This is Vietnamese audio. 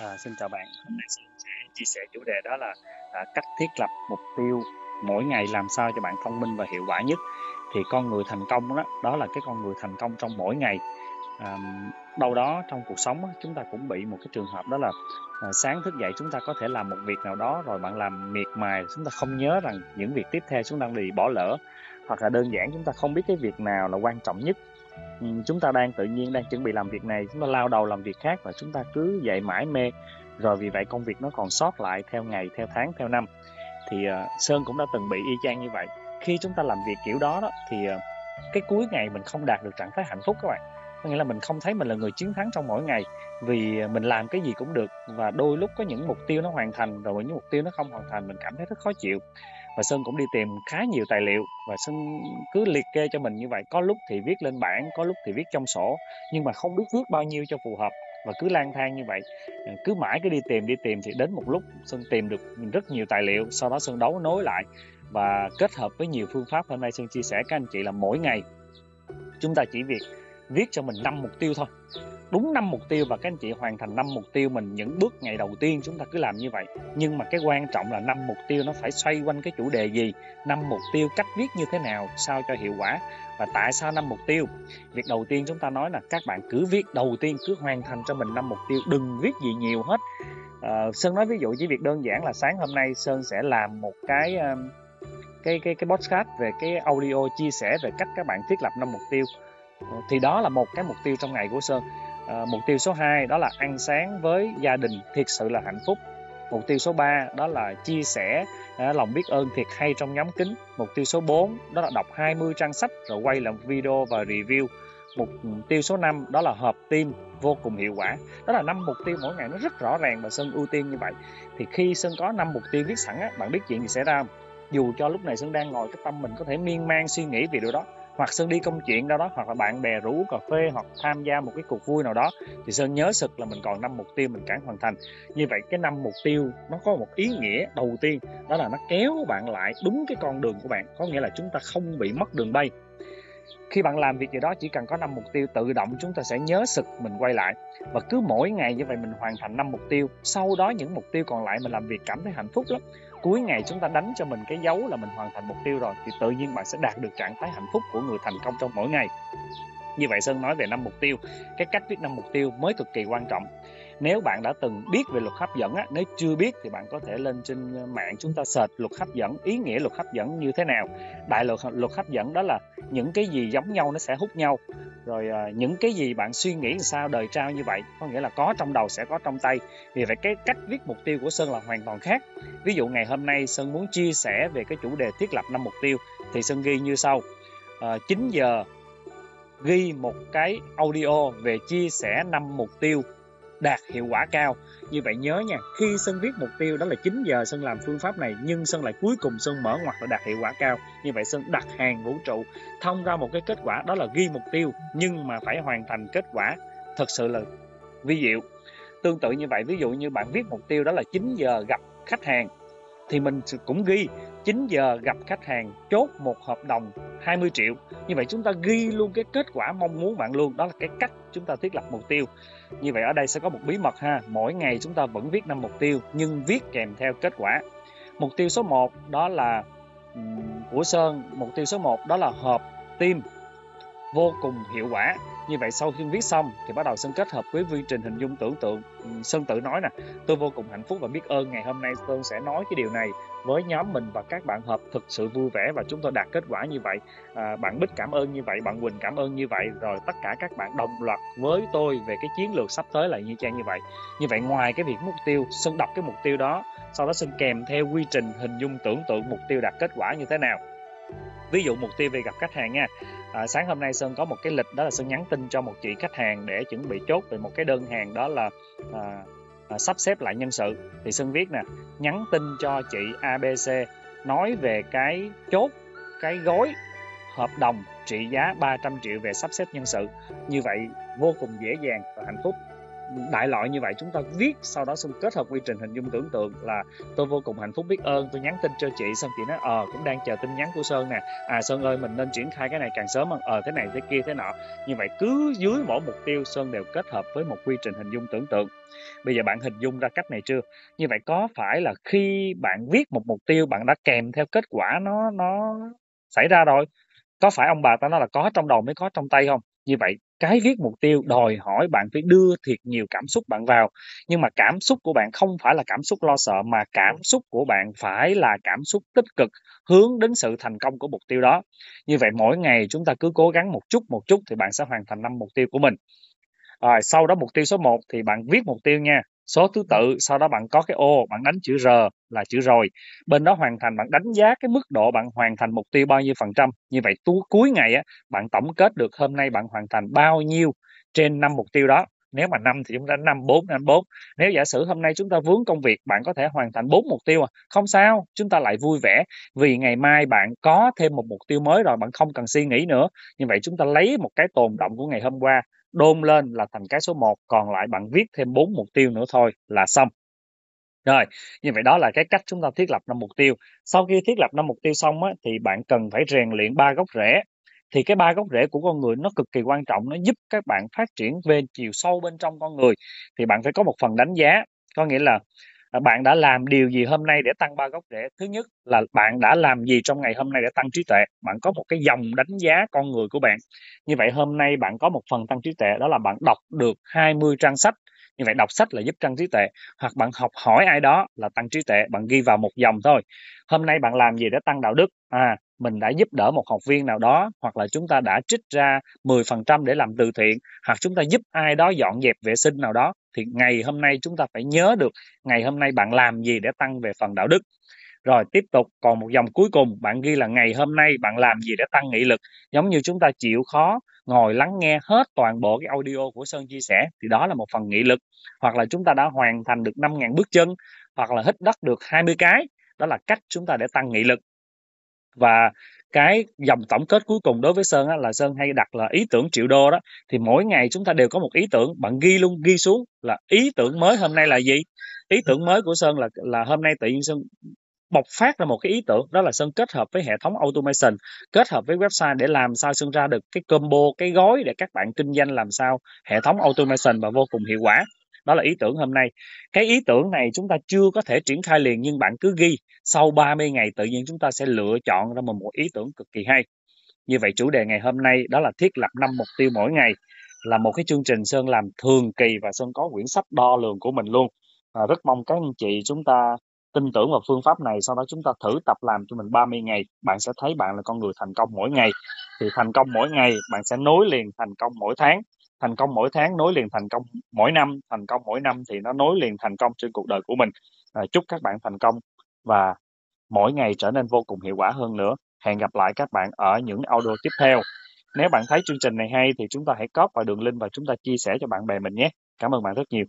À, xin chào bạn. Hôm nay xin sẽ chia sẻ chủ đề đó là à, cách thiết lập mục tiêu mỗi ngày làm sao cho bạn thông minh và hiệu quả nhất. Thì con người thành công đó, đó là cái con người thành công trong mỗi ngày. À, đâu đó trong cuộc sống đó, chúng ta cũng bị một cái trường hợp đó là à, sáng thức dậy chúng ta có thể làm một việc nào đó rồi bạn làm miệt mài chúng ta không nhớ rằng những việc tiếp theo chúng ta bị bỏ lỡ hoặc là đơn giản chúng ta không biết cái việc nào là quan trọng nhất Ừ, chúng ta đang tự nhiên đang chuẩn bị làm việc này chúng ta lao đầu làm việc khác và chúng ta cứ dậy mãi mê. Rồi vì vậy công việc nó còn sót lại theo ngày theo tháng theo năm. Thì uh, sơn cũng đã từng bị y chang như vậy. Khi chúng ta làm việc kiểu đó, đó thì uh, cái cuối ngày mình không đạt được trạng thái hạnh phúc các bạn. Có nghĩa là mình không thấy mình là người chiến thắng trong mỗi ngày vì ờ, mình làm cái gì cũng được và đôi lúc có những mục tiêu nó hoàn thành rồi những mục tiêu nó không hoàn thành mình cảm thấy rất khó chịu và sơn cũng đi tìm khá nhiều tài liệu và sơn cứ liệt kê cho mình như vậy. Có lúc thì viết lên bảng, có lúc thì viết trong sổ, nhưng mà không biết viết bao nhiêu cho phù hợp và cứ lang thang như vậy. Ờ, cứ mãi cứ đi tìm đi tìm thì đến một lúc sơn tìm được rất nhiều tài liệu, sau đó sơn đấu nối lại và kết hợp với nhiều phương pháp. Hôm nay sơn chia sẻ các anh chị là mỗi ngày chúng ta chỉ việc viết cho mình năm mục tiêu thôi đúng năm mục tiêu và các anh chị hoàn thành năm mục tiêu mình những bước ngày đầu tiên chúng ta cứ làm như vậy. Nhưng mà cái quan trọng là năm mục tiêu nó phải xoay quanh cái chủ đề gì? Năm mục tiêu cách viết như thế nào sao cho hiệu quả? Và tại sao năm mục tiêu? Việc đầu tiên chúng ta nói là các bạn cứ viết đầu tiên cứ hoàn thành cho mình năm mục tiêu đừng viết gì nhiều hết. À, sơn nói ví dụ chỉ việc đơn giản là sáng hôm nay sơn sẽ làm một cái ờ, cái cái cái podcast về cái audio chia sẻ về cách các bạn thiết lập năm mục tiêu. Ờ, thì đó là một cái mục tiêu trong ngày của sơn à, mục tiêu số 2 đó là ăn sáng với gia đình thiệt sự là hạnh phúc. Mục tiêu số 3 đó là chia sẻ à, lòng biết ơn thiệt hay trong nhóm kính. Mục tiêu số 4 đó là đọc 20 trang sách rồi quay làm video và review. Mục tiêu số 5 đó là hợp team vô cùng hiệu quả. Đó là năm mục tiêu mỗi ngày nó rất rõ ràng và sơn ưu tiên như vậy. Thì khi sơn có năm mục tiêu viết sẵn á, bạn biết chuyện gì xảy ra không? Dù cho lúc này sơn đang ngồi cái tâm mình có thể miên man suy nghĩ về điều đó hoặc sơn đi công chuyện đâu đó, hoặc là bạn bè rủ cà phê hoặc tham gia một cái cuộc vui nào đó, thì sơn nhớ sực là mình còn năm mục tiêu mình cản hoàn thành. Như vậy cái năm mục tiêu nó có một ý nghĩa đầu tiên, đó là nó kéo bạn lại đúng cái con đường của bạn. Có nghĩa là chúng ta không bị mất đường bay. Khi bạn làm việc gì đó, chỉ cần có năm mục tiêu tự động, chúng ta sẽ nhớ sực mình quay lại. Và cứ mỗi ngày như vậy mình hoàn thành năm mục tiêu, sau đó những mục tiêu còn lại mình làm việc cảm thấy hạnh phúc lắm cuối ngày chúng ta đánh cho mình cái dấu là mình hoàn thành mục tiêu rồi, thì tự nhiên bạn sẽ đạt được trạng thái hạnh phúc của người thành công trong mỗi ngày như vậy sơn nói về năm mục tiêu cái cách viết năm mục tiêu mới cực kỳ quan trọng. Nếu bạn đã từng biết về luật hấp dẫn á, nếu chưa biết thì bạn có thể lên trên ờ, mạng chúng ta search luật hấp dẫn ý nghĩa luật hấp dẫn như thế nào. Đại luật luật hấp dẫn đó là những cái gì giống nhau nó sẽ hút nhau. Rồi à, những cái gì bạn suy nghĩ sao đời trao như vậy có nghĩa là có trong đầu sẽ có trong tay. Vì vậy cái cách viết mục tiêu của sơn là hoàn toàn khác. Ví dụ ngày hôm nay sơn muốn chia sẻ về cái chủ đề thiết lập năm mục tiêu thì sơn ghi như sau. Ờ, à, 9 giờ ghi một cái audio về chia sẻ năm mục tiêu đạt hiệu quả cao. Như vậy nhớ nha, khi Sơn viết mục tiêu đó là 9 giờ Sơn làm phương pháp này, nhưng Sơn lại cuối cùng Sơn mở ngoặt là đạt hiệu quả cao. Như vậy Sơn đặt hàng vũ trụ, thông ra một cái kết quả đó là ghi mục tiêu, nhưng mà phải hoàn thành kết quả thật sự là vi diệu. Tương tự như vậy, ví dụ như bạn viết mục tiêu đó là 9 giờ gặp khách hàng, thì mình cũng ghi 9 giờ gặp khách hàng, chốt một hợp đồng 20 triệu. Như vậy chúng ta ghi luôn cái kết quả mong muốn bạn luôn. Đó là cái cách chúng ta thiết lập mục tiêu. Như vậy ở đây sẽ có một bí mật ha. Mỗi ngày chúng ta vẫn viết năm mục tiêu, nhưng viết kèm theo kết quả. Mục tiêu số 1 đó là của Sơn. Mục tiêu số 1 đó là hợp team vô cùng hiệu quả. Như vậy sau khi viết xong thì bắt đầu Sơn kết hợp với quy trình hình dung tưởng tượng. Ừ, Sơn tự nói nè tôi vô cùng hạnh phúc và biết ơn ngày hôm nay Sơn sẽ nói cái điều này với nhóm mình và các bạn hợp thực sự vui vẻ và chúng tôi đạt kết quả như vậy. À, bạn Bích cảm ơn như vậy bạn Quỳnh cảm ơn như vậy rồi tất cả các bạn đồng loạt với tôi về cái chiến lược sắp tới là như trang như vậy. Như vậy ngoài cái việc mục tiêu Sơn đọc cái mục tiêu đó sau đó Sơn kèm theo quy trình hình dung tưởng tượng mục tiêu đạt kết quả như thế nào ví dụ mục tiêu về gặp khách hàng nha. À, sáng hôm nay sơn có một cái lịch đó là sơn nhắn tin cho một chị khách hàng để chuẩn bị chốt về một cái đơn hàng đó là à, à, sắp xếp lại nhân sự. Thì sơn viết nè nhắn tin cho chị abc nói về cái chốt cái gói hợp đồng trị giá 300 triệu về sắp xếp nhân sự. Như vậy vô cùng dễ dàng và hạnh phúc đại loại như vậy, chúng ta viết, sau đó xong kết hợp quy trình hình dung tưởng tượng là tôi vô cùng hạnh phúc biết ơn, tôi nhắn tin cho chị, xong chị nói ờ cũng đang chờ tin nhắn của sơn nè. À sơn ơi, mình nên triển khai cái này càng sớm hơn. Ờ thế này thế kia thế nọ. Như vậy cứ dưới mỗi mục tiêu, sơn đều kết hợp với một quy trình hình dung tưởng tượng. Bây giờ bạn hình dung ra cách này chưa? Như vậy có phải là khi bạn viết một mục tiêu, bạn đã kèm theo kết quả nó nó xảy ra rồi? Có phải ông bà ta nói là có trong đầu mới có trong tay không? Như vậy cái viết mục tiêu đòi hỏi bạn phải đưa thiệt nhiều cảm xúc bạn vào. Nhưng mà cảm xúc của bạn không phải là cảm xúc lo sợ mà cảm xúc của bạn phải là cảm xúc tích cực hướng đến sự thành công của mục tiêu đó. Như vậy mỗi ngày chúng ta cứ cố gắng một chút một chút thì bạn sẽ hoàn thành năm mục tiêu của mình. Rồi sau đó mục tiêu số 1 thì bạn viết mục tiêu nha số thứ tự, sau đó bạn có cái ô, bạn đánh chữ r là chữ rồi. Bên đó hoàn thành, bạn đánh giá cái mức độ bạn hoàn thành mục tiêu bao nhiêu phần trăm. Như vậy tu, cuối ngày á, bạn tổng kết được hôm nay bạn hoàn thành bao nhiêu trên năm mục tiêu đó. Nếu mà năm thì chúng ta năm bốn năm bốn. Nếu giả sử hôm nay chúng ta vướng công việc, bạn có thể hoàn thành bốn mục tiêu à. Không sao, chúng ta lại vui vẻ. Vì ngày mai bạn có thêm một mục tiêu mới rồi, bạn không cần suy nghĩ nữa. Như vậy chúng ta lấy một cái tồn động của ngày hôm qua đôn lên là thành cái số 1 còn lại bạn viết thêm bốn mục tiêu nữa thôi là xong. Rồi như vậy đó là cái cách chúng ta thiết lập năm mục tiêu. Sau khi thiết lập năm mục tiêu xong á, thì bạn cần phải rèn luyện ba gốc rễ. Thì cái ba gốc rễ của con người nó cực kỳ quan trọng nó giúp các bạn phát triển về chiều sâu bên trong con người. Thì bạn phải có một phần đánh giá có nghĩa là À, bạn đã làm điều gì hôm nay để tăng ba gốc rễ? Thứ nhất là bạn đã làm gì trong ngày hôm nay để tăng trí tuệ? Bạn có một cái dòng đánh giá con người của bạn. Như vậy hôm nay bạn có một phần tăng trí tuệ, đó là bạn đọc được 20 trang sách. Như vậy đọc sách là giúp tăng trí tuệ. Hoặc bạn học hỏi ai đó là tăng trí tuệ, bạn ghi vào một dòng thôi. Hôm nay bạn làm gì để tăng đạo đức? À mình đã giúp đỡ một học viên nào đó, hoặc là chúng ta đã trích ra 10% để làm từ thiện, hoặc chúng ta giúp ai đó dọn dẹp vệ sinh nào đó thì ngày hôm nay chúng ta phải nhớ được ngày hôm nay bạn làm gì để tăng về phần đạo đức. Rồi tiếp tục, còn một dòng cuối cùng, bạn ghi là ngày hôm nay bạn làm gì để tăng nghị lực. Giống như chúng ta chịu khó ngồi lắng nghe hết toàn bộ cái audio của Sơn chia sẻ, thì đó là một phần nghị lực. Hoặc là chúng ta đã hoàn thành được 5.000 bước chân, hoặc là hít đất được 20 cái, đó là cách chúng ta để tăng nghị lực và cái dòng tổng kết cuối cùng đối với Sơn á, là Sơn hay đặt là ý tưởng triệu đô đó thì mỗi ngày chúng ta đều có một ý tưởng bạn ghi luôn ghi xuống là ý tưởng mới hôm nay là gì? Ý tưởng mới của Sơn là là hôm nay tự nhiên Sơn bộc phát ra một cái ý tưởng đó là Sơn kết hợp với hệ thống automation kết hợp với website để làm sao Sơn ra được cái combo cái gói để các bạn kinh doanh làm sao hệ thống automation và vô cùng hiệu quả đó là ý tưởng hôm nay. Cái ý tưởng này chúng ta chưa có thể triển khai liền nhưng bạn cứ ghi sau 30 ngày tự nhiên chúng ta sẽ lựa chọn ra một, một ý tưởng cực kỳ hay. Như vậy chủ đề ngày hôm nay đó là thiết lập năm mục tiêu mỗi ngày là một cái chương trình Sơn làm thường kỳ và Sơn có quyển sách đo lường của mình luôn. À, rất mong các anh chị chúng ta tin tưởng vào phương pháp này sau đó chúng ta thử tập làm cho mình 30 ngày. Bạn sẽ thấy bạn là con người thành công mỗi ngày. Thì thành công mỗi ngày bạn sẽ nối liền thành công mỗi tháng thành công mỗi tháng nối liền thành công mỗi năm thành công mỗi năm thì nó nối liền thành công trên cuộc đời của mình. À, chúc các bạn thành công và mỗi ngày trở nên vô cùng hiệu quả hơn nữa. Hẹn gặp lại các bạn ở những audio tiếp theo. Nếu bạn thấy chương trình này hay thì chúng ta hãy copy vào đường link và chúng ta chia sẻ cho bạn bè mình nhé. Cảm ơn bạn rất nhiều.